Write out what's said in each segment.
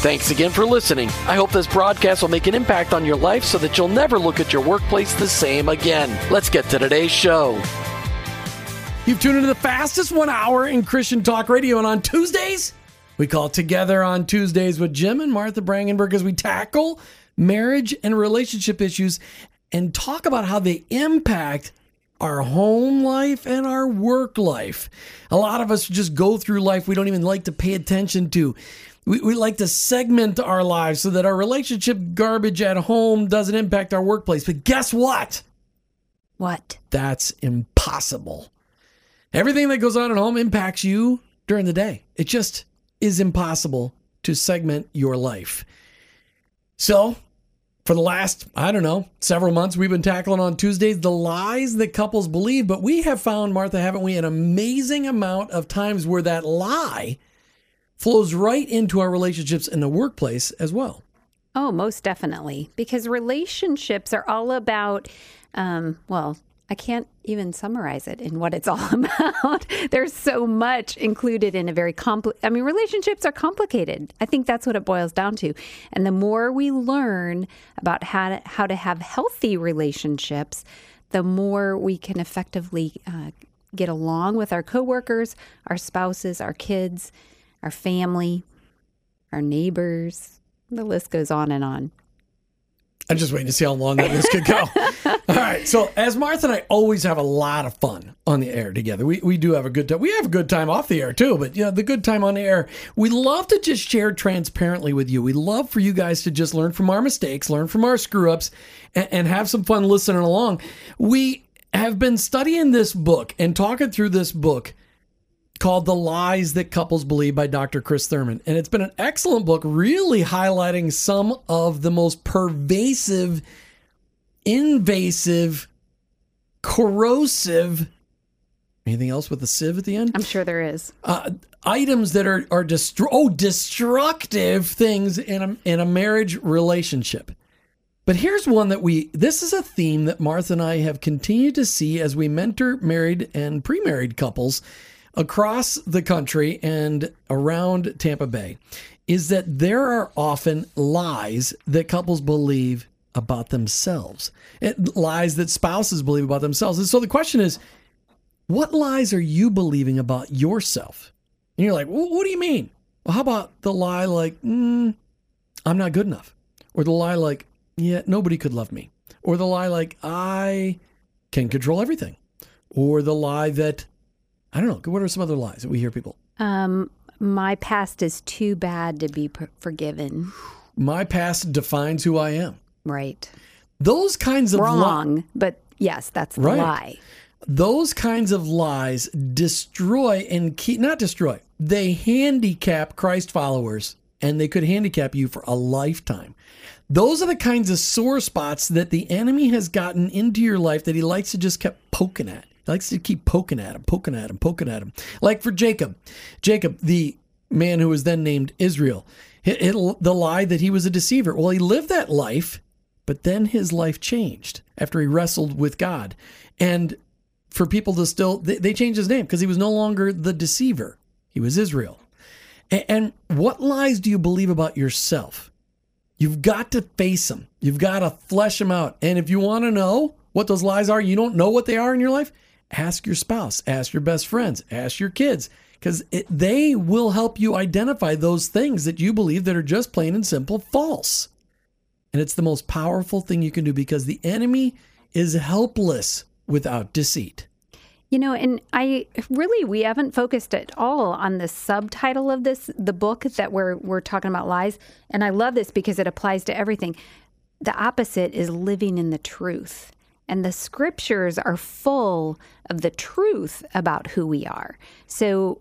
Thanks again for listening. I hope this broadcast will make an impact on your life so that you'll never look at your workplace the same again. Let's get to today's show. You've tuned into the fastest one hour in Christian Talk Radio, and on Tuesdays, we call Together on Tuesdays with Jim and Martha Brangenberg as we tackle marriage and relationship issues and talk about how they impact our home life and our work life. A lot of us just go through life we don't even like to pay attention to. We, we like to segment our lives so that our relationship garbage at home doesn't impact our workplace. But guess what? What? That's impossible. Everything that goes on at home impacts you during the day. It just is impossible to segment your life. So, for the last, I don't know, several months, we've been tackling on Tuesdays the lies that couples believe. But we have found, Martha, haven't we, an amazing amount of times where that lie flows right into our relationships in the workplace as well. Oh, most definitely. Because relationships are all about, um, well, I can't even summarize it in what it's all about. There's so much included in a very complex. I mean, relationships are complicated. I think that's what it boils down to. And the more we learn about how to, how to have healthy relationships, the more we can effectively uh, get along with our coworkers, our spouses, our kids, our family, our neighbors. The list goes on and on. I'm just waiting to see how long that list could go. All right. So, as Martha and I always have a lot of fun on the air together. We, we do have a good time. We have a good time off the air too, but you know, the good time on the air, we love to just share transparently with you. We love for you guys to just learn from our mistakes, learn from our screw ups, and, and have some fun listening along. We have been studying this book and talking through this book called The Lies That Couples Believe by Dr. Chris Thurman. And it's been an excellent book, really highlighting some of the most pervasive, invasive, corrosive, anything else with a sieve at the end? I'm sure there is. Uh, items that are, are destru- oh, destructive things in a, in a marriage relationship. But here's one that we, this is a theme that Martha and I have continued to see as we mentor married and pre married couples across the country and around Tampa Bay is that there are often lies that couples believe about themselves, it, lies that spouses believe about themselves. And so the question is, what lies are you believing about yourself? And you're like, what do you mean? Well, how about the lie like, mm, I'm not good enough? Or the lie like, yeah, nobody could love me. Or the lie like, I can control everything. Or the lie that I don't know. What are some other lies that we hear people? Um, my past is too bad to be forgiven. My past defines who I am. Right. Those kinds of wrong, li- but yes, that's the right. lie. Those kinds of lies destroy and keep not destroy. They handicap Christ followers, and they could handicap you for a lifetime. Those are the kinds of sore spots that the enemy has gotten into your life that he likes to just keep poking at. Likes to keep poking at him, poking at him, poking at him. Like for Jacob, Jacob, the man who was then named Israel, it, it, the lie that he was a deceiver. Well, he lived that life, but then his life changed after he wrestled with God. And for people to still, they, they changed his name because he was no longer the deceiver. He was Israel. And, and what lies do you believe about yourself? You've got to face them. You've got to flesh them out. And if you want to know what those lies are, you don't know what they are in your life, ask your spouse, ask your best friends, ask your kids, because they will help you identify those things that you believe that are just plain and simple false. And it's the most powerful thing you can do because the enemy is helpless without deceit. You know, and I really we haven't focused at all on the subtitle of this the book that we're we're talking about lies, and I love this because it applies to everything. The opposite is living in the truth. And the scriptures are full of the truth about who we are. So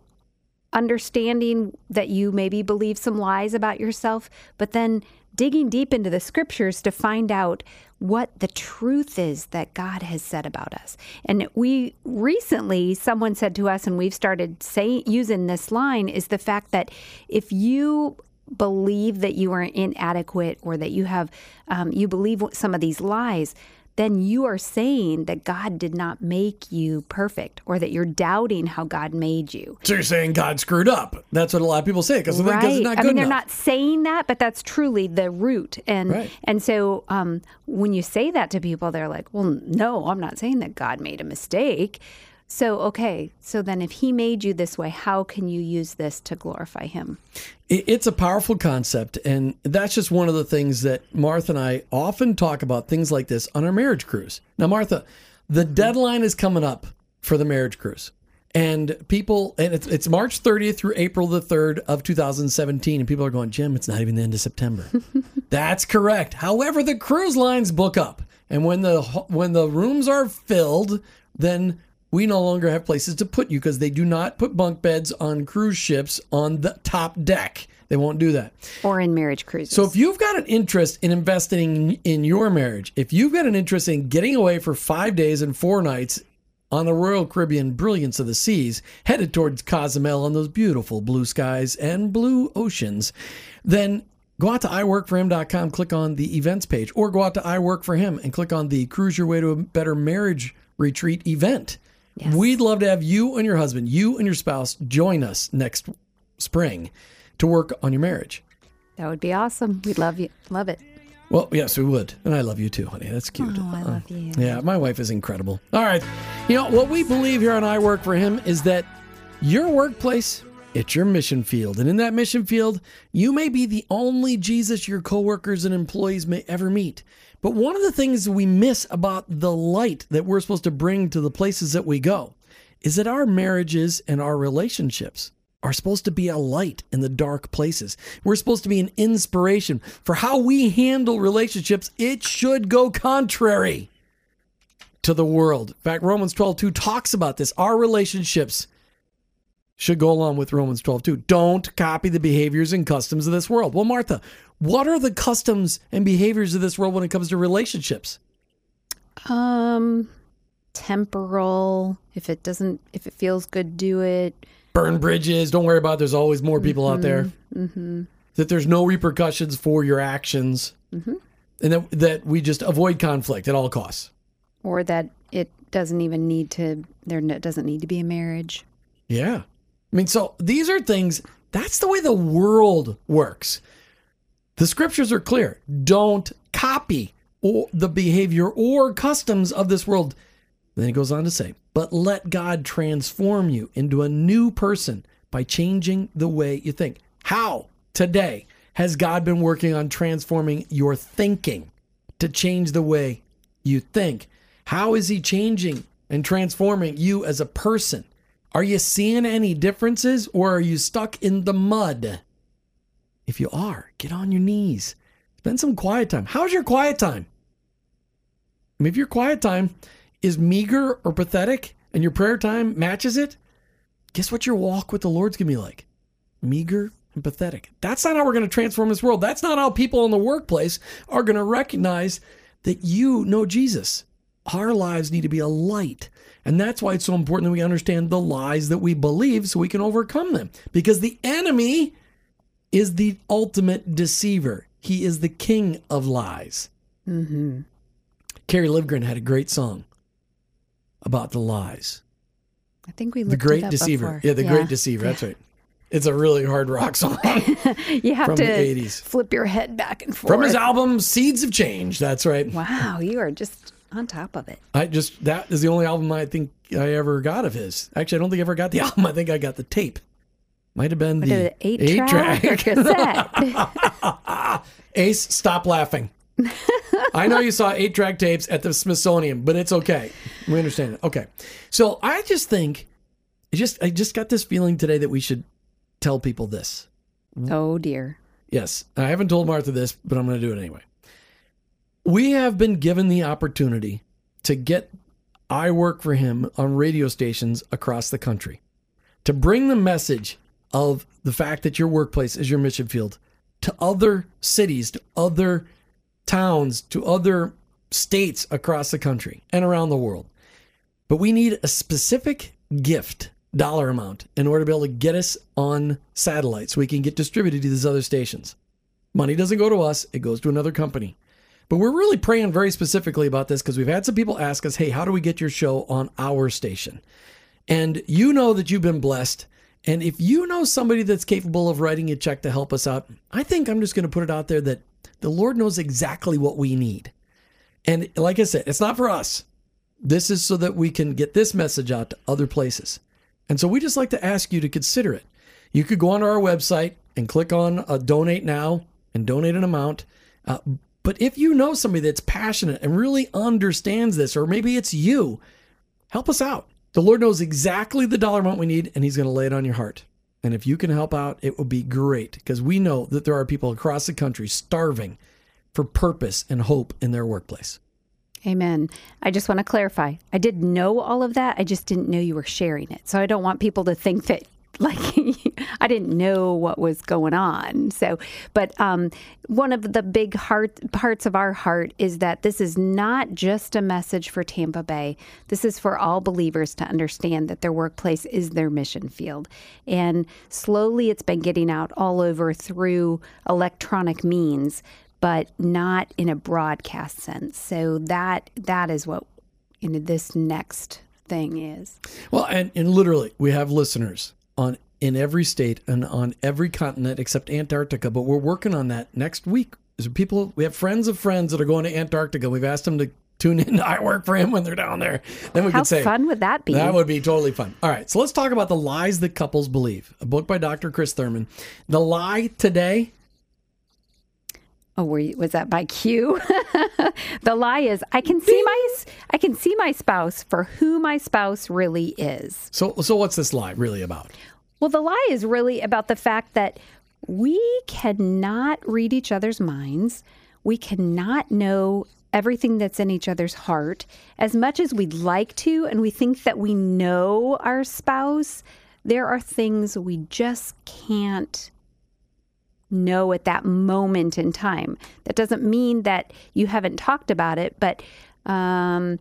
understanding that you maybe believe some lies about yourself, but then digging deep into the scriptures to find out what the truth is that God has said about us. And we recently, someone said to us, and we've started saying using this line, is the fact that if you believe that you are inadequate or that you have, um, you believe some of these lies, then you are saying that God did not make you perfect or that you're doubting how God made you. So you're saying God screwed up. That's what a lot of people say because right. it's not good I mean, they're enough. not saying that, but that's truly the root. And Right. and so um, when you say that to people, they're like, "Well, no, I'm not saying that God made a mistake." So okay, so then if He made you this way, how can you use this to glorify Him? It's a powerful concept, and that's just one of the things that Martha and I often talk about things like this on our marriage cruise. Now, Martha, the mm-hmm. deadline is coming up for the marriage cruise. And people, and it's, it's March 30th through April the 3rd of 2017. And people are going, Jim, it's not even the end of September. That's correct. However, the cruise lines book up. And when the when the rooms are filled, then we no longer have places to put you because they do not put bunk beds on cruise ships on the top deck. They won't do that. Or in marriage cruises. So if you've got an interest in investing in your marriage, if you've got an interest in getting away for five days and four nights on the Royal Caribbean brilliance of the seas, headed towards Cozumel on those beautiful blue skies and blue oceans, then go out to iworkforhim.com, click on the events page, or go out to iWork for Him and click on the Cruise Your Way to a Better Marriage Retreat event. We'd love to have you and your husband, you and your spouse join us next spring to work on your marriage. that would be awesome. We'd love you. Love it. Well, yes, we would. And I love you too, honey. That's cute. Oh, I love uh, you. Yeah, my wife is incredible. All right. You know, what we believe here on I Work for Him is that your workplace, it's your mission field. And in that mission field, you may be the only Jesus your coworkers and employees may ever meet. But one of the things we miss about the light that we're supposed to bring to the places that we go is that our marriages and our relationships are supposed to be a light in the dark places. We're supposed to be an inspiration for how we handle relationships. It should go contrary to the world. In fact, Romans 12 2 talks about this. Our relationships should go along with Romans 12 too. Don't copy the behaviors and customs of this world. Well, Martha, what are the customs and behaviors of this world when it comes to relationships? Um, temporal. If it doesn't, if it feels good, do it. Burn bridges. Don't worry about it. There's always more people out there. Mm-hmm. That there's no repercussions for your actions. Mm-hmm. And that, that we just avoid conflict at all costs. Or that it doesn't even need to. There doesn't need to be a marriage. Yeah. I mean, so these are things, that's the way the world works. The scriptures are clear. Don't copy the behavior or customs of this world. Then he goes on to say, but let God transform you into a new person by changing the way you think. How today has God been working on transforming your thinking to change the way you think? How is he changing and transforming you as a person? Are you seeing any differences or are you stuck in the mud? If you are, get on your knees. Spend some quiet time. How's your quiet time? I mean, if your quiet time is meager or pathetic and your prayer time matches it, guess what your walk with the Lord's going to be like? Meager and pathetic. That's not how we're going to transform this world. That's not how people in the workplace are going to recognize that you know Jesus. Our lives need to be a light. And that's why it's so important that we understand the lies that we believe so we can overcome them. Because the enemy is the ultimate deceiver, he is the king of lies. Mm-hmm. Kerry Livgren had a great song about the lies. I think we The Great Deceiver. before. Yeah, The Great Deceiver. That's right. It's a really hard rock song You have from to the 80s. flip your head back and forth. from his album Seeds of Change. That's right. Wow, you are just on top of it. I just that is the only album I think I ever got of his. Actually, I don't think I ever got the album. I think I got the tape. Might have been What the it, eight, track or cassette? Ace, stop laughing. I know you saw eight track tapes at the Smithsonian, but it's okay. We understand it. Okay. So I just think, I just I just got this feeling today that we should tell people this. Oh dear. Yes, I haven't told Martha this, but I'm going to do it anyway. We have been given the opportunity to get I work for him on radio stations across the country to bring the message of the fact that your workplace is your mission field to other cities, to other towns, to other states across the country and around the world. But we need a specific gift dollar amount in order to be able to get us on satellites so we can get distributed to these other stations. Money doesn't go to us, it goes to another company. But we're really praying very specifically about this because we've had some people ask us, hey, how do we get your show on our station? And you know that you've been blessed. And if you know somebody that's capable of writing a check to help us out, I think I'm just going to put it out there that the Lord knows exactly what we need. And like I said, it's not for us. This is so that we can get this message out to other places. And so we just like to ask you to consider it. You could go onto our website and click on uh, donate now and donate an amount. Uh, but if you know somebody that's passionate and really understands this, or maybe it's you, help us out. The Lord knows exactly the dollar amount we need, and He's going to lay it on your heart. And if you can help out, it would be great because we know that there are people across the country starving for purpose and hope in their workplace. Amen. I just want to clarify. I did know all of that. I just didn't know you were sharing it. So I don't want people to think that like I didn't know what was going on. So, but um, one of the big heart parts of our heart is that this is not just a message for Tampa Bay. This is for all believers to understand that their workplace is their mission field, and slowly it's been getting out all over through electronic means but not in a broadcast sense. So that that is what you know this next thing is. Well, and, and literally, we have listeners on in every state and on every continent except Antarctica. But we're working on that next week. There's people we have friends of friends that are going to Antarctica. We've asked them to tune in. I work for him when they're down there. Then we How could say, fun would that be? That would be totally fun. All right, so let's talk about the lies that couples believe. A book by Dr. Chris Thurman. The lie today Oh, were you, was that by Q? the lie is I can see my I can see my spouse for who my spouse really is. So so what's this lie really about? Well, the lie is really about the fact that we cannot read each other's minds. We cannot know everything that's in each other's heart as much as we'd like to and we think that we know our spouse. There are things we just can't know at that moment in time. That doesn't mean that you haven't talked about it, but um,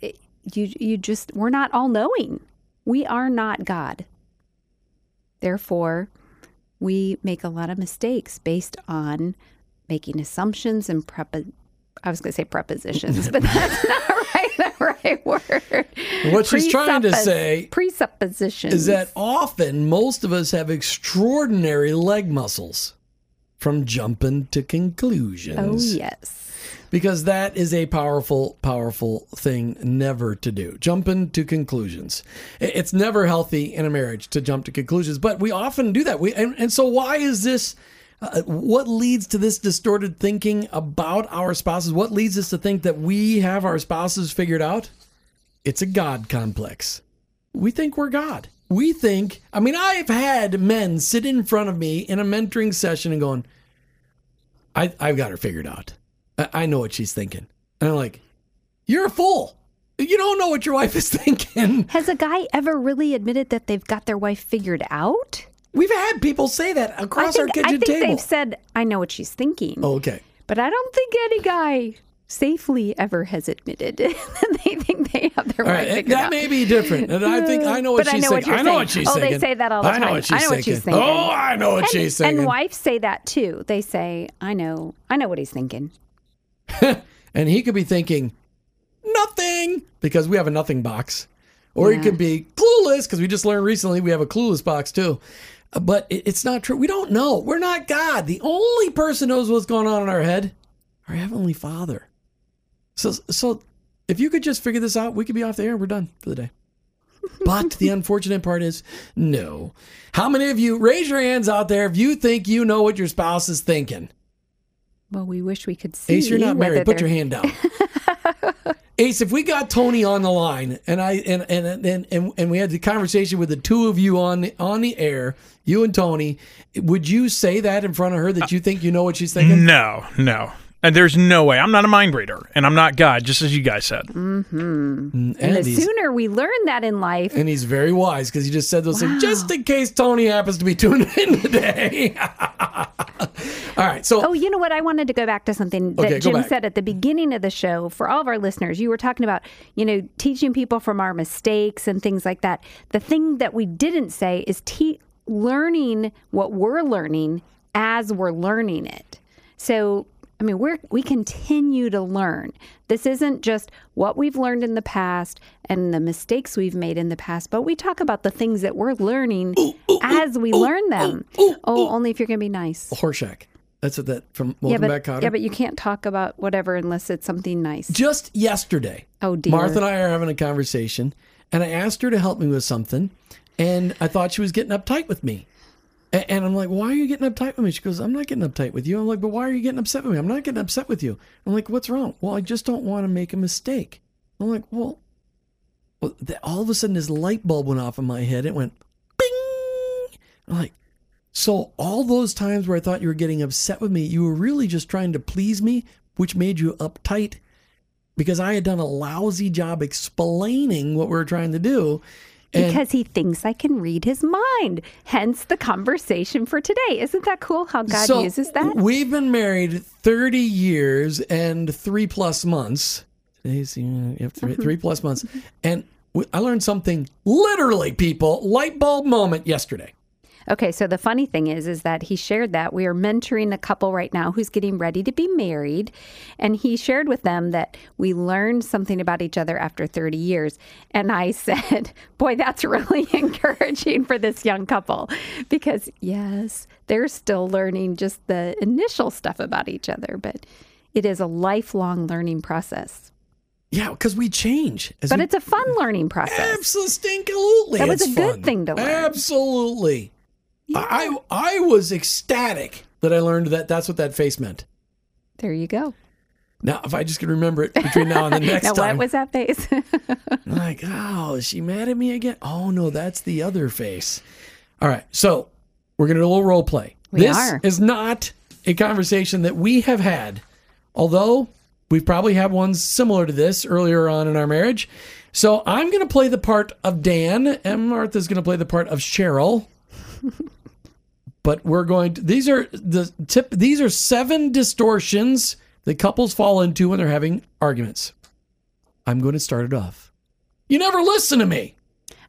it, you you just we're not all knowing. We are not God. Therefore, we make a lot of mistakes based on making assumptions and prep. I was going to say prepositions, but that's not right. The right word. What she's trying to say presuppositions is that often most of us have extraordinary leg muscles from jumping to conclusions. Oh, yes. Because that is a powerful, powerful thing never to do. Jumping to conclusions. It's never healthy in a marriage to jump to conclusions, but we often do that. We and, and so why is this? Uh, what leads to this distorted thinking about our spouses? What leads us to think that we have our spouses figured out? It's a God complex. We think we're God we think, I mean, I've had men sit in front of me in a mentoring session and going, I, I've got her figured out. I, I know what she's thinking. And I'm like, you're a fool. You don't know what your wife is thinking. Has a guy ever really admitted that they've got their wife figured out? We've had people say that across think, our kitchen I think table. they've said, I know what she's thinking. Oh, okay. But I don't think any guy safely ever has admitted that they think they have their right right, that out. may be different. And I think I know what But I she's know what thinking. I know saying. what she's Oh, they say that all the I know time. what she's I know what she's thinking. Oh, I know what and, she's thinking. And wives say that too. They say, I know, I know what he's thinking. and he could be thinking nothing because we have a nothing box or he could be clueless because we just learned recently we have a clueless box too but it's not true we don't know we're not god the only person knows what's going on in our head our heavenly father so so if you could just figure this out we could be off the air and we're done for the day but the unfortunate part is no how many of you raise your hands out there if you think you know what your spouse is thinking Well, we wish we could see. Ace, you're not married. Put your hand down. Ace, if we got Tony on the line and I and and and and, and we had the conversation with the two of you on the on the air, you and Tony, would you say that in front of her that you think you know what she's thinking? No, no. And there's no way. I'm not a mind reader, and I'm not God, just as you guys said. And, And the sooner we learn that in life, and he's very wise because he just said those things just in case Tony happens to be tuning in today. All right, so Oh, you know what? I wanted to go back to something that Okay, Jim said at the beginning of the show. For all of our listeners, you were talking about, you know, teaching people from our mistakes and things like that. The thing that we didn't say is te- learning what we're learning as we're learning it. So, I mean, we're we continue to learn. This isn't just what we've learned in the past and the mistakes we've made in the past, but we talk about the things that we're learning as we learn them. oh, only if you're going to be nice. Horshack. That's what that from Welcome Yeah, but Back, Kotter. yeah, but you can't talk about whatever unless it's something nice. just yesterday, Oh dear. Martha and I are having a conversation, and I asked her to help me with something, and I thought she was getting uptight with me. And I'm like, why are you getting uptight with me? She goes, I'm not getting uptight with you. I'm like, but why are you getting upset with me? I'm not getting upset with you. I'm like, what's wrong? Well, I just don't want to make a mistake. I'm like, well, well all of a sudden this light bulb went off in my head. It went bing. I'm like, so all those times where I thought you were getting upset with me, you were really just trying to please me, which made you uptight because I had done a lousy job explaining what we were trying to do. And because he thinks I can read his mind. Hence the conversation for today. Isn't that cool how God so uses that? We've been married 30 years and three plus months. Today's, you know, you have three, Mm-hmm. plus months. And I learned something literally, people, light bulb moment yesterday. Okay, so the funny thing is is that he shared that we are mentoring a couple right now who's getting ready to be married and he shared with them that we learned something about each other after 30 years and I said, "Boy, that's really encouraging for this young couple because yes, they're still learning just the initial stuff about each other, but it is a lifelong learning process. Yeah, because we change. As But we- it's a fun learning process. Absolutely. That was it's a good thing to learn. Absolutely. I I was ecstatic that I learned that that's what that face meant. There you go. Now, if I just could remember it between now and the next now, time, what was that face? Like, oh, is she mad at me again? Oh no, that's the other face. All right, so we're gonna do a little role play. We this are. is not a conversation that we have had, although we've probably had ones similar to this earlier on in our marriage. So I'm gonna play the part of Dan, and Martha's gonna play the part of Cheryl. but we're going to these are the tip these are seven distortions that couples fall into when they're having arguments. I'm going to start it off. You never listen to me.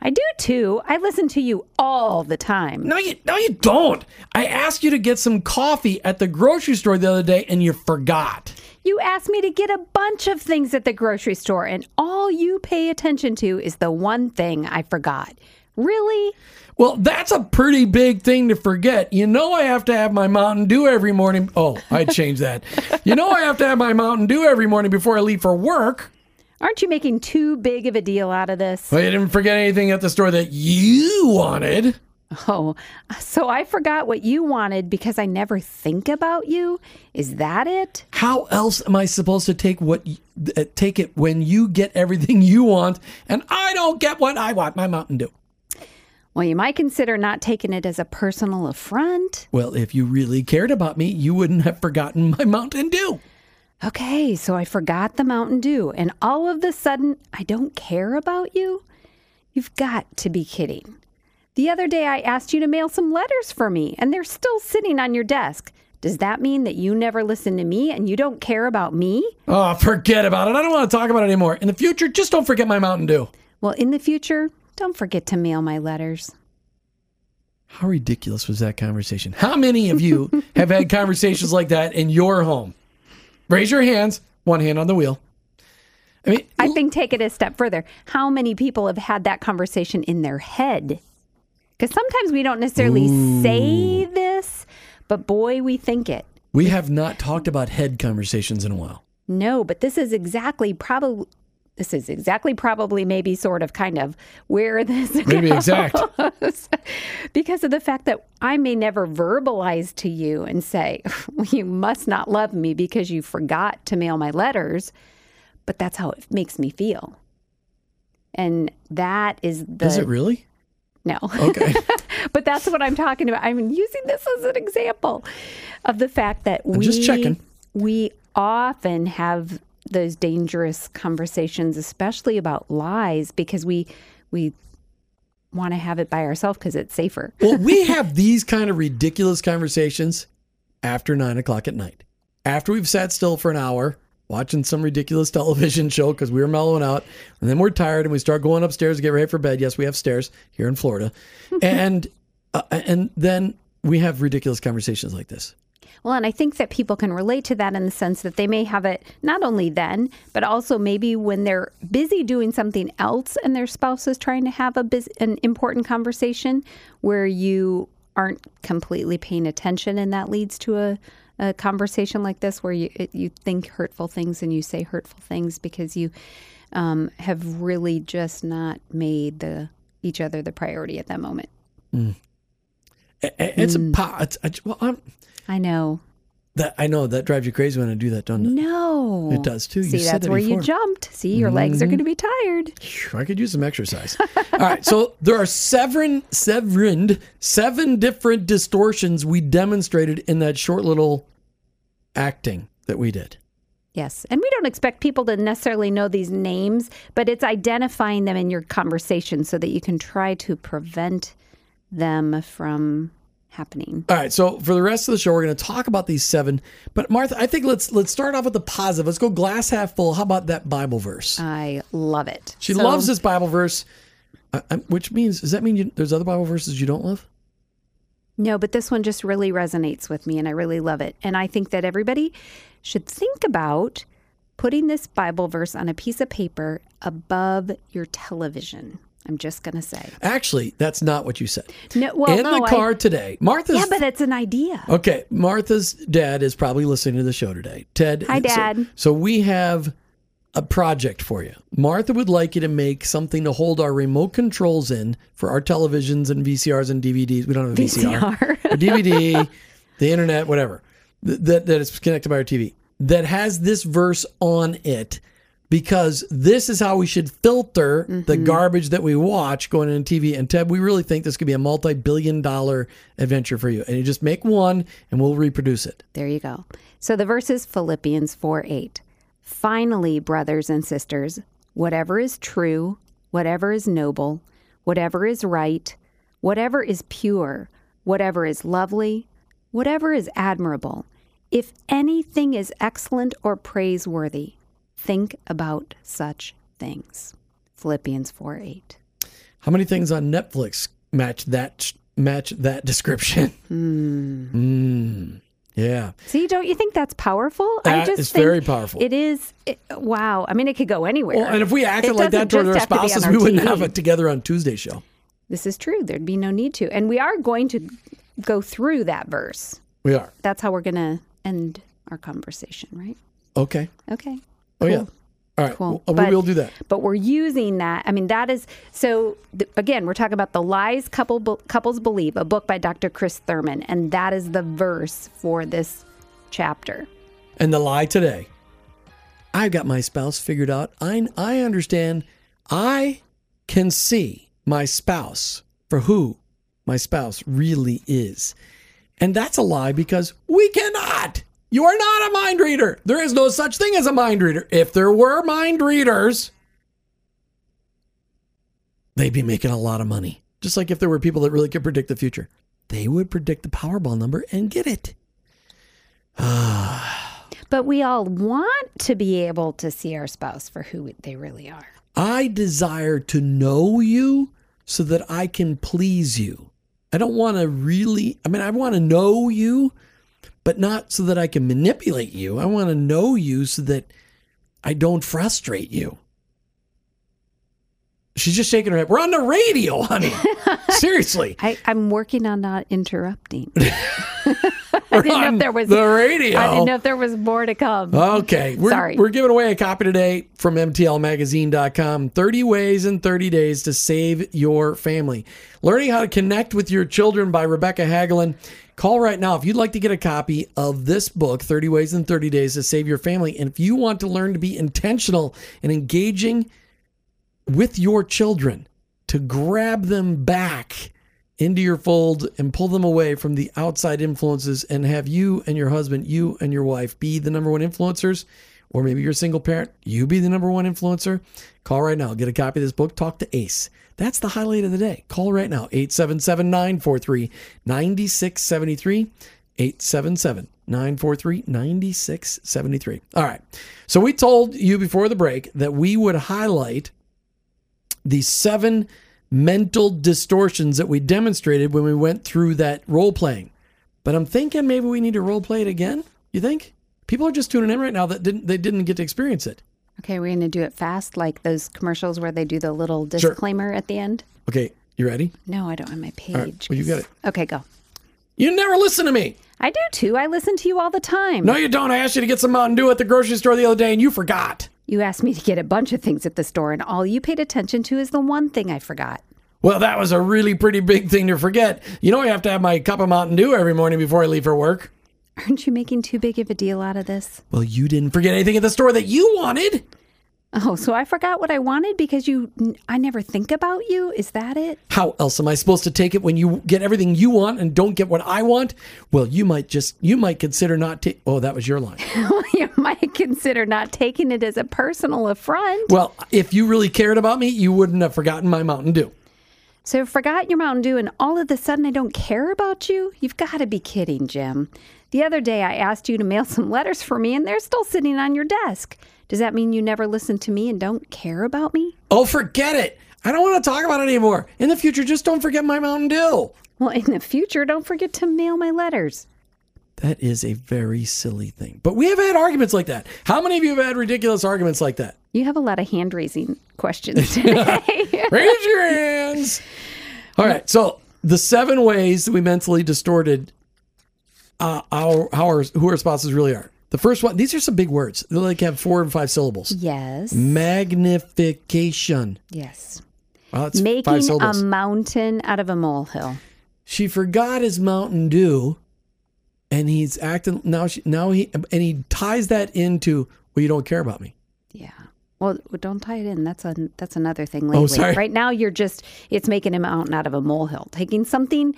I do too. I listen to you all the time. No, you no, you don't. I asked you to get some coffee at the grocery store the other day, and you forgot. You asked me to get a bunch of things at the grocery store, and all you pay attention to is the one thing I forgot. Really? Well, that's a pretty big thing to forget. You know, I have to have my Mountain Dew every morning. Oh, I changed that. you know, I have to have my Mountain Dew every morning before I leave for work. Aren't you making too big of a deal out of this? Well, you didn't forget anything at the store that you wanted. Oh, so I forgot what you wanted because I never think about you? Is that it? How else am I supposed to take what uh, take it when you get everything you want and I don't get what I want? My Mountain Dew. Well, you might consider not taking it as a personal affront. Well, if you really cared about me, you wouldn't have forgotten my Mountain Dew. Okay, so I forgot the Mountain Dew, and all of a sudden, I don't care about you? You've got to be kidding. The other day, I asked you to mail some letters for me, and they're still sitting on your desk. Does that mean that you never listen to me and you don't care about me? Oh, forget about it. I don't want to talk about it anymore. In the future, just don't forget my Mountain Dew. Well, in the future, don't forget to mail my letters. How ridiculous was that conversation? How many of you have had conversations like that in your home? Raise your hands, one hand on the wheel. I mean, I think take it a step further. How many people have had that conversation in their head? Because sometimes we don't necessarily say this, but boy, we think it. we have not talked about head conversations in a while. No, but this is exactly probably this is exactly probably maybe sort of kind of where this Maybe goes. exact. because of the fact that I may never verbalize to you and say, you must not love me because you forgot to mail my letters, but that's how it makes me feel. And that is the Is it really? no. Okay. but that's what I'm talking about. I'm using this as an example of the fact that we just checking. we often have those dangerous conversations, especially about lies, because we we want to have it by ourselves because it's safer. well, we have these kind of ridiculous conversations after nine o'clock at night. After we've sat still for an hour watching some ridiculous television show because we were mellowing out, and then we're tired and we start going upstairs to get ready for bed. Yes, we have stairs here in Florida, and uh, and then we have ridiculous conversations like this. Well, and I think that people can relate to that in the sense that they may have it not only then, but also maybe when they're busy doing something else and their spouse is trying to have a bus- an important conversation where you aren't completely paying attention, and that leads to a, a conversation like this where you it, you think hurtful things and you say hurtful things because you um, have really just not made the each other the priority at that moment. A- a- It's a po- it's, I, well, I'm, I know. that I know that drives you crazy when I do that, doesn't it? No. It does too. See, said that's that where before. Mm-hmm. you jumped. See, your legs are going to be tired. I could use some exercise. All right, so there are seven, seven, seven different distortions we demonstrated in that short little acting that we did. Yes. And we don't expect people to necessarily know these names, but it's identifying them in your conversation so that you can try to prevent them from happening. All right, so for the rest of the show, we're going to talk about these seven. But Martha, I think let's let's start off with the positive. Let's go glass half full. How about that Bible verse? I love it. She So- loves this Bible verse, uh, uh, which means does that mean you, there's other Bible verses you don't love? No, but this one just really resonates with me and I really love it. And I think that everybody should think about putting this Bible verse on a piece of paper above your television. I'm just going to say. Actually, that's not what you said. No, well, in no, the I- car today, Martha's Yeah, but it's an idea. Okay, Martha's dad is probably listening to the show today. Ted. Hi, so- Dad. So, we have a project for you. Martha would like you to make something to hold our remote controls in for our televisions and VCRs and DVDs. We don't have a VCR. VCR. a DVD, the internet, whatever. That that is connected by our TV. That has this verse on it. Because this is how we should filter the Mm-hmm. garbage that we watch going on TV. And Ted, we really think this could be a multi-billion dollar adventure for you. And you just make one and we'll reproduce it. There you go. So the verse is Philippians 4 8. Finally, brothers and sisters, whatever is true, whatever is noble, whatever is right, whatever is pure, whatever is lovely, whatever is admirable, if anything is excellent or praiseworthy, think about such things. Philippians 4 8. How many things on Netflix match that match that description? Hmm. Yeah. See, don't you think that's powerful? That is think very powerful. It is. It, wow. I mean, it could go anywhere. Well, and if we acted It like that toward our spouses, our we wouldn't TV. have it together on Tuesday show. This is true. There'd be no need to. And we are going to go through that verse. We are. That's how we're going to end our conversation, right? Okay. Okay. Oh yeah. All right. Cool. Well, But- we will do that. But we're using that. I mean, that is so. Th- again, we're talking about the lies couple be- couples believe, a book by Dr. Chris Thurman, and that is the verse for this chapter. And the lie today. I've got my spouse figured out. I I understand. I can see my spouse for who my spouse really is. And that's a lie because we cannot. You are not a mind reader. There is no such thing as a mind reader. If there were mind readers, they'd be making a lot of money. Just like if there were people that really could predict the future, they would predict the Powerball number and get it. But we all want to be able to see our spouse for who they really are. I desire to know you so that I can please you. I don't want to really, I mean, I want to know you, but not so that I can manipulate you. I want to know you so that I don't frustrate you. She's just shaking her head. We're on the radio, honey. Seriously. I, I'm working on not interrupting. I didn't know if there was the radio. I didn't know if there was more to come. Okay. We're, Sorry. We're giving away a copy today from MTLMagazine.com 30 ways in 30 days to save your family. Learning how to connect with your children by Rebecca Hagelin. Call right now if you'd like to get a copy of this book, 30 Ways in 30 Days to Save Your Family. And if you want to learn to be intentional and engaging with your children to grab them back into your fold and pull them away from the outside influences and have you and your husband, you and your wife be the number one influencers, or maybe you're a single parent, you be the number one influencer, call right now. Get a copy of this book. Talk to Ace. That's the highlight of the day. Call right now 877 943 9673. 877 943 9673. All right. So we told you before the break that we would highlight the seven mental distortions that we demonstrated when we went through that role playing. But I'm thinking maybe we need to role play it again. You think? People are just tuning in right now that didn't they didn't get to experience it. Okay, we're going to do it fast, like those commercials where they do the little Sure. disclaimer at the end. Okay, you ready? No, I don't have my page. right, well, you got it. Okay, go. You never listen to me. I do too. I listen to you all the time. No, you don't. I asked you to get some Mountain Dew at the grocery store the other day and you forgot. You asked me to get a bunch of things at the store, and all you paid attention to is the one thing I forgot. Well, that was a really pretty big thing to forget. You know, I have to have my cup of Mountain Dew every morning before I leave for work. Aren't you making too big of a deal out of this? Well, you didn't forget anything at the store that you wanted. Oh, so I forgot what I wanted because you I never think about you? Is that it? How else am I supposed to take it when you get everything you want and don't get what I want? Well, you might just you might consider not to. Oh, that was your line. you might consider not taking it as a personal affront. Well, if you really cared about me, you wouldn't have forgotten my Mountain Dew. So forgot your Mountain Dew and all of a sudden I don't care about you? You've got to be kidding, Jim. The other day I asked you to mail some letters for me and they're still sitting on your desk. Does that mean you never listen to me and don't care about me? Oh, forget it. I don't want to talk about it anymore. In the future, just don't forget my Mountain Dew. Well, in the future, don't forget to mail my letters. That is a very silly thing. But we have had arguments like that. How many of you have had ridiculous arguments like that? You have a lot of hand raising questions today. Raise your hands. All right. So the seven ways that we mentally distorted uh, our how our who our spouses really are. The first one. These are some big words. They like have four and five syllables. yes. Magnification. Yes. Wow, that's five Making a mountain out of a molehill. she forgot his Mountain Dew, and he's acting now. She now he and he ties that into well, you don't care about me. Yeah. Well, don't tie it in. That's a that's another thing oh, lately. Oh, sorry. Right now, you're just it's making a mountain out of a molehill. Taking something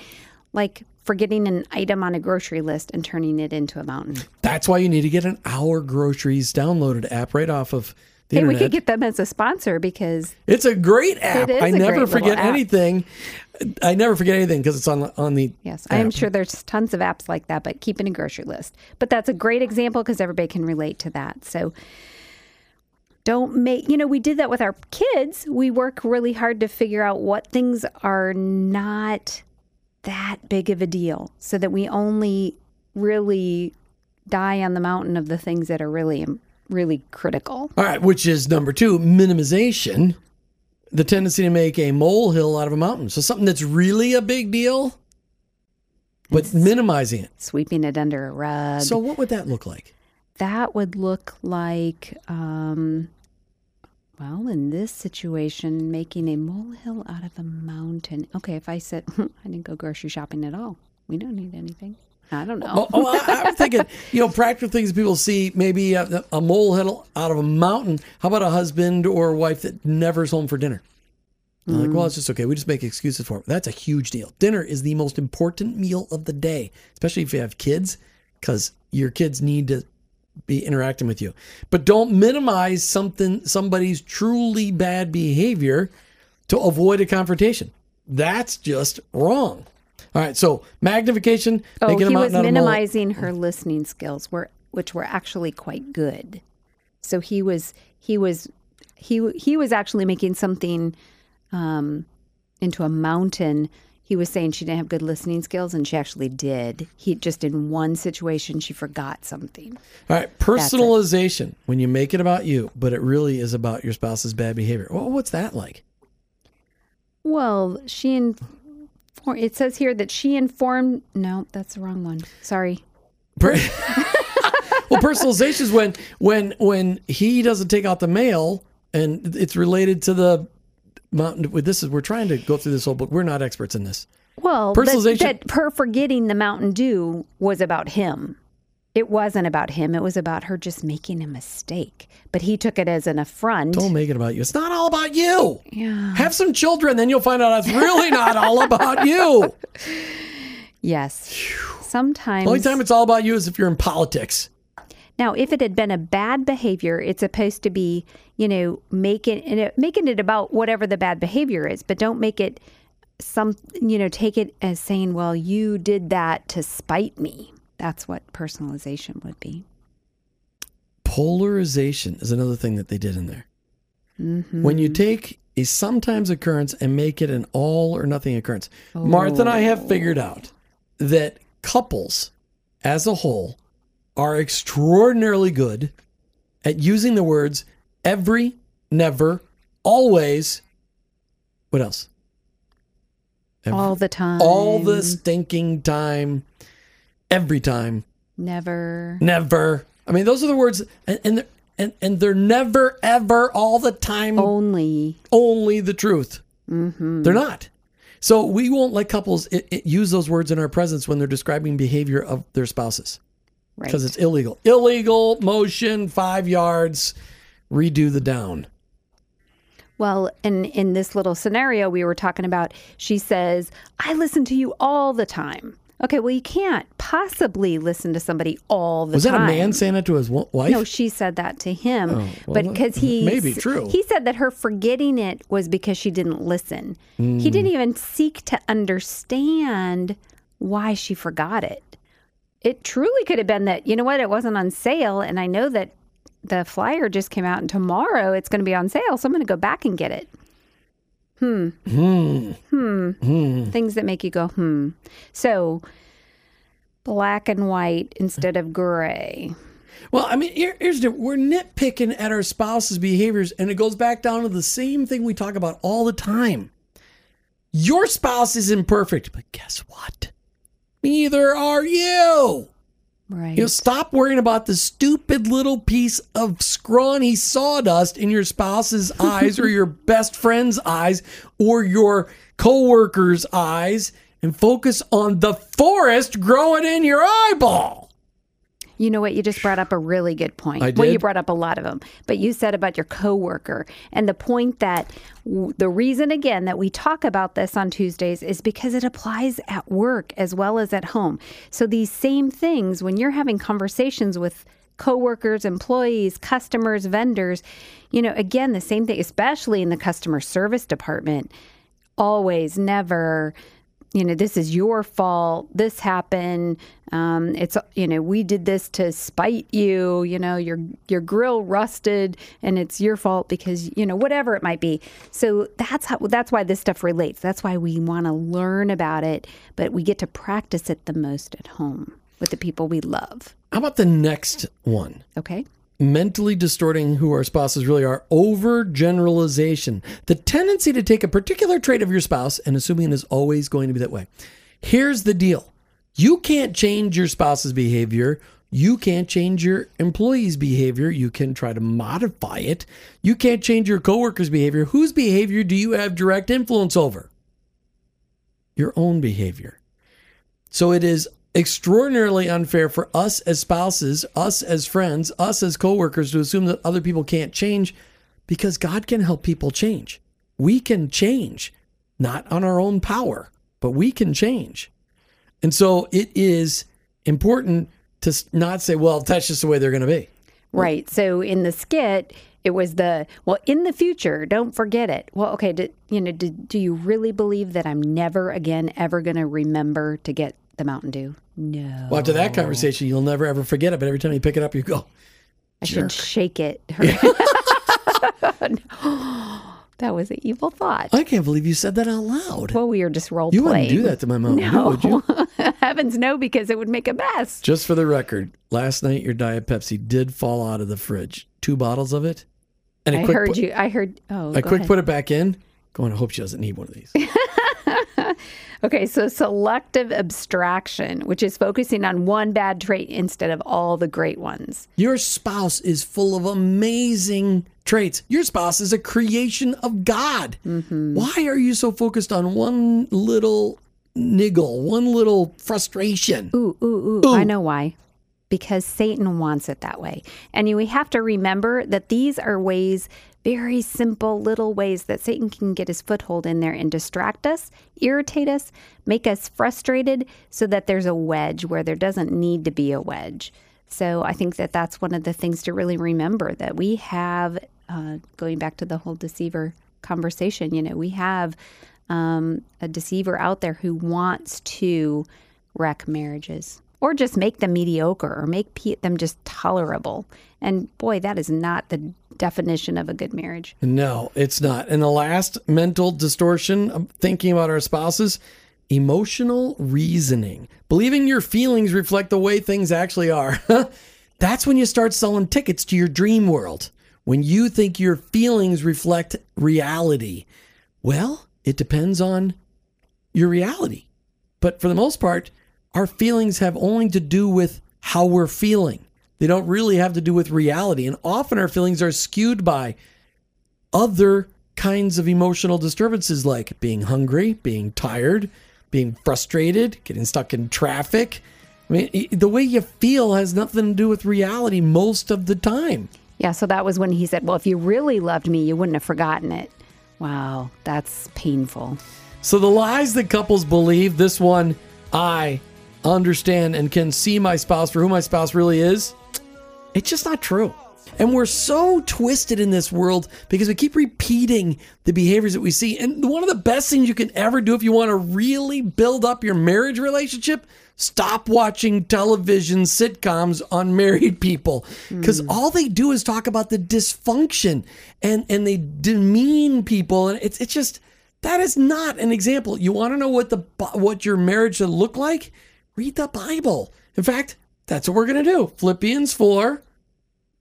like forgetting an item on a grocery list and turning it into a mountain. That's why you need to get an Our Groceries downloaded app right off of the Hey, we could get them as a sponsor because It's a great app. is I never forget anything. I never forget anything because it's on the- on the. yes, I am sure there's tons of apps like that. But keeping a grocery list. But that's a great example because everybody can relate to that. So. Don't make, you know, we did that with our kids. We work really hard to figure out what things are not that big of a deal so that we only really die on the mountain of the things that are really, really critical. All right, which is number two, minimization. The tendency to make a molehill out of a mountain. So something that's really a big deal, but minimizing it. Sweeping it under a rug. So what would that look like? that would look like, um, well, in this situation, making a molehill out of a mountain. Okay, if I said, I didn't go grocery shopping at all, we don't need anything. I don't know. Oh, oh, I, I'm thinking, you know, practical things people see, maybe a, a molehill out of a mountain. How about a husband or a wife that never is home for dinner? They're Like, well, it's just okay. We just make excuses for it. That's a huge deal. Dinner is the most important meal of the day, especially if you have kids, because your kids need to be interacting with you. But don't minimize something, somebody's truly bad behavior to avoid a confrontation. That's just wrong. All right, so magnification. oh, he was out of a minimizing her listening skills, were which were actually quite good. So he was he was he he was actually making something um, into a mountain. He was saying she didn't have good listening skills, and she actually did. He just in one situation she forgot something. All right, personalization. When you make it about you, but it really is about your spouse's bad behavior. Well, what's that like? Well, she informed. It says here that she informed. No, that's the wrong one. Sorry. Per- well, personalization is when when when he doesn't take out the mail, and it's related to the mountain. with This is we're trying to go through this whole book. We're not experts in this. Well, that, Personalization- that her forgetting the Mountain Dew was about him. It wasn't about him. It was about her just making a mistake. But he took it as an affront. Don't make it about you. It's not all about you. Yeah. Have some children, then you'll find out it's really not all about you. Yes. Sometimes. The only time it's all about you is if you're in politics. Now, if it had been a bad behavior, it's supposed to be, you know, making it making it about whatever the bad behavior is, but don't make it some, you know, take it as saying, "Well, you did that to spite me." That's what personalization would be. Polarization is another thing that they did in there. Mm-hmm. When you take a sometimes occurrence and make it an all or nothing occurrence. Martha and I have figured out that couples as a whole are extraordinarily good at using the words every, never, always. What else? Every- All the time. all the stinking time, every time, Never. never. I mean, those are the words, and and they're, and, and they're never, ever, all the time, Only. only the truth. Mm-hmm. They're not. So we won't let couples i i use those words in our presence when they're describing behavior of their spouses Right. because it's illegal. Illegal motion, five yards, redo the down. Well, in in this little scenario we were talking about, she says, "I listen to you all the time." Okay, well, you can't possibly listen to somebody all the time. Was that time. a man saying that to his wife? No, she said that to him. Oh, well, but because he maybe true. He said that her forgetting it was because she didn't listen. He Hmm. didn't even seek to understand why she forgot it. It truly could have been that, you know what, it wasn't on sale and I know that the flyer just came out and tomorrow it's going to be on sale, so I'm going to go back and get it. Hmm. Hmm. Hmm. Things that make you go, hmm. So black and white instead of gray. Well, I mean, here, here's the we're nitpicking at our spouse's behaviors, and it goes back down to the same thing we talk about all the time. Your spouse is imperfect, but guess what? Neither are you. Right. You know, stop worrying about the stupid little piece of scrawny sawdust in your spouse's eyes or your best friend's eyes or your coworker's eyes and focus on the forest growing in your eyeball. You know what? You just brought up a really good point. I Well, you brought up a lot of them, but you said about your coworker and the point that w- the reason again that we talk about this on Tuesdays is because it applies at work as well as at home. So these same things when you're having conversations with coworkers, employees, customers, vendors, you know, again the same thing, especially in the customer service department. Always, never, you know, this is your fault. This happened. Um, it's you know, we did this to spite you. You know, your your grill rusted, and it's your fault because you know whatever it might be. So that's how that's why this stuff relates. That's why we want to learn about it, but we get to practice it the most at home with the people we love. How about the next one? Okay. Mentally distorting who our spouses really are overgeneralization. The tendency to take a particular trait of your spouse and assuming it is always going to be that way. Here's the deal. You can't change your spouse's behavior. You can't change your employee's behavior. You can try to modify it. You can't change your coworker's behavior. Whose behavior do you have direct influence over? Your own behavior. So it is extraordinarily unfair for us as spouses, us as friends, us as coworkers to assume that other people can't change because God can help people change. We can change, not on our own power, but we can change. And so it is important to not say, well, that's just the way they're going to be. Right. So in the skit, it was the well in the future. Don't forget it. Well, okay. Did, you know? Did, do you really believe that I'm never again ever going to remember to get the Mountain Dew? No. Well, after that conversation, you'll never ever forget it. But every time you pick it up, you go, I should shake it. that was an evil thought. I can't believe you said that out loud. Well, we were just role You playing. wouldn't do that to my mom, No. would you? Heavens no, because it would make a mess. Just for the record, last night your Diet Pepsi did fall out of the fridge. Two bottles of it. And I quick heard put, you. I heard. Oh, I go quick ahead. put it back in. Going, I hope she doesn't need one of these. Okay, so selective abstraction, which is focusing on one bad trait instead of all the great ones. Your spouse is full of amazing traits. Your spouse is a creation of God. Mm-hmm. Why are you so focused on one little niggle, one little frustration? Ooh, ooh, ooh, I know why. Because Satan wants it that way. And we have to remember that these are ways, very simple little ways that Satan can get his foothold in there and distract us, irritate us, make us frustrated so that there's a wedge where there doesn't need to be a wedge. So I think that that's one of the things to really remember that we have, uh, going back to the whole deceiver conversation, you know, we have um, a deceiver out there who wants to wreck marriages or just make them mediocre or make them just tolerable. And boy, that is not the definition of a good marriage. No, it's not. And the last mental distortion of thinking about our spouses emotional reasoning. Believing your feelings reflect the way things actually are. That's when you start selling tickets to your dream world. When you think your feelings reflect reality. Well, it depends on your reality. But for the most part, our feelings have only to do with how we're feeling. They don't really have to do with reality. And often our feelings are skewed by other kinds of emotional disturbances like being hungry, being tired, being frustrated, getting stuck in traffic. I mean, the way you feel has nothing to do with reality most of the time. Yeah, so that was when he said, Well, if you really loved me, you wouldn't have forgotten it. Wow, that's painful. So the lies that couples believe, this one, I understand and can see my spouse for who my spouse really is, it's just not true. And we're so twisted in this world because we keep repeating the behaviors that we see. And one of the best things you can ever do if you want to really build up your marriage relationship, stop watching television sitcoms on married people hmm. because all they do is talk about the dysfunction and and they demean people and it's it's just that is not an example. You want to know what the what your marriage should look like? Read the Bible. In fact, that's what we're going to do. Philippians 4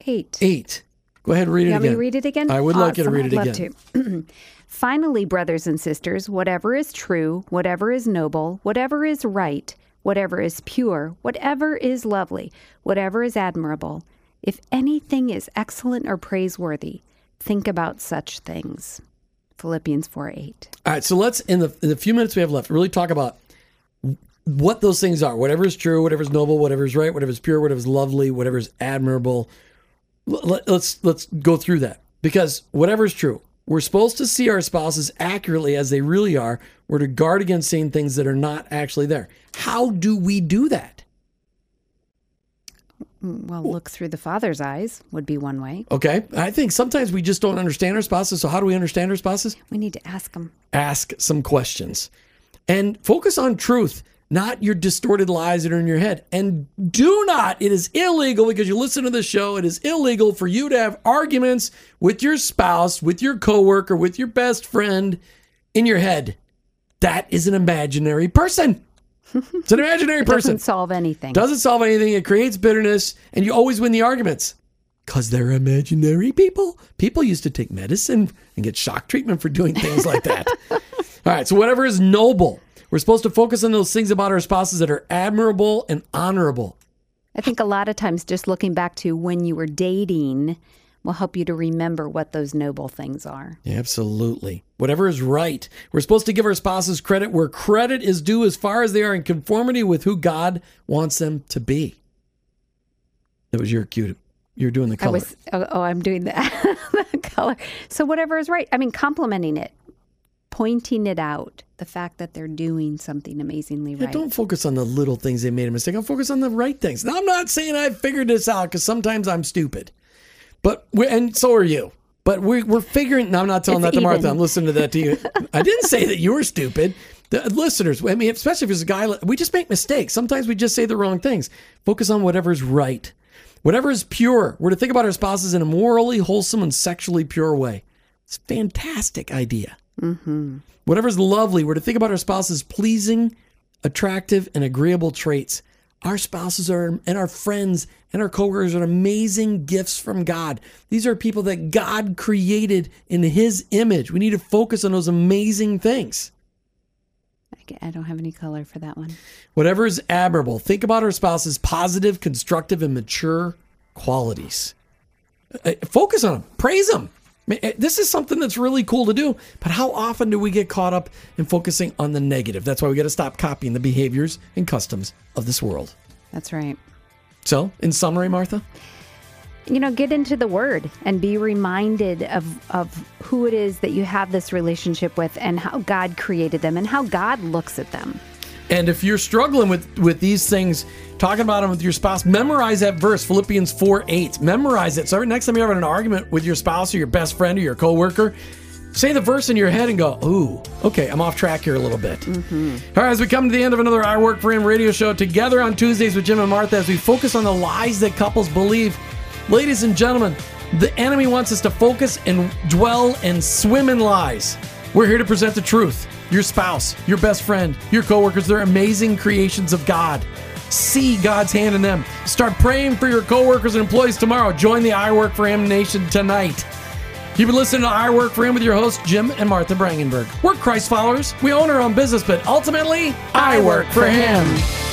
Eight. 8. Go ahead and read it You want me again. read it again? I would like you to read it I'd again. Love to. Finally, brothers and sisters, whatever is true, whatever is noble, whatever is right, whatever is pure, whatever is lovely, whatever is admirable, if anything is excellent or praiseworthy, think about such things. Philippians 4 8. All right, so let's in the in the few minutes we have left really talk about what those things are. Whatever is true, whatever is noble, whatever is right, whatever is pure, whatever is lovely, whatever is admirable. Let- Let's let's go through that because whatever is true, we're supposed to see our spouses accurately as they really are. We're to guard against seeing things that are not actually there. How do we do that? Mm, well, look through the Father's eyes would be one way. Okay, I think sometimes we just don't understand our spouses. So how do we understand our spouses? We need to ask them. ask some questions and focus on truth, not your distorted lies that are in your head. And do not, it is illegal because you listen to the show, it is illegal for you to have arguments with your spouse, with your coworker, with your best friend in your head. That is an imaginary person. It's an imaginary person. Doesn't solve anything. Doesn't solve anything. It creates bitterness, and you always win the arguments because they're imaginary people. People used to take medicine and get shock treatment for doing things like that. All right, so whatever is noble, we're supposed to focus on those things about our spouses that are admirable and honorable. I think a lot of times just looking back to when you were dating will help you to remember what those noble things are. Absolutely. Whatever is right. We're supposed to give our spouses credit where credit is due as far as they are in conformity with who God wants them to be. That was your cue. You're doing the color. Was oh, oh I'm doing the, the color. So whatever is right. I mean complimenting it, pointing it out, the fact that they're doing something amazingly Yeah, right. don't focus on the little things they made a mistake. I'll focus on the right things. Now, I'm not saying I figured this out because sometimes I'm stupid, but we and so are you. But we're we're figuring. Now, I'm not telling It's that to Martha. I'm listening to that to you. I didn't say that you were stupid. The listeners, I mean, especially if it's a guy, we just make mistakes. Sometimes we just say the wrong things. Focus on whatever's right, whatever is pure. We're to think about our spouses in a morally wholesome and sexually pure way. It's a fantastic idea. Whatever's lovely, we're to think about our spouses pleasing, attractive, and agreeable traits. Our spouses are and our friends and our coworkers are amazing gifts from God. These are people that God created in his image. We need to focus on those amazing things. I don't have any color for that one. Whatever is admirable. Think about our spouse's positive, constructive, and mature qualities. Uh, Focus on them. Praise them. Mean, uh, This is something that's really cool to do, but how often do we get caught up in focusing on the negative? That's why we got to stop copying the behaviors and customs of this world. That's right. So, in summary, Martha, You know, get into the word and be reminded of of who it is that you have this relationship with and how God created them and how God looks at them. And if you're struggling with with these things, talking about them with your spouse, memorize that verse, Philippians 4 8. Memorize it. So every next time you're having an argument with your spouse or your best friend or your coworker, say the verse in your head and go, ooh, okay, I'm off track here a little bit. Mm-hmm. All right, as we come to the end of another I Work for Him radio show together on Tuesdays with Jim and Martha, as we focus on the lies that couples believe, ladies and gentlemen, the enemy wants us to focus and dwell and swim in lies. We're here to present the truth. Your spouse, your best friend, your coworkers, they're amazing creations of God. See God's hand in them. Start praying for your coworkers and employees tomorrow. Join the I Work for Him Nation tonight. You've been listening to I Work for Him with your hosts, Jim and Martha Brangenberg. We're Christ followers. We own our own business, but ultimately, I work for Him.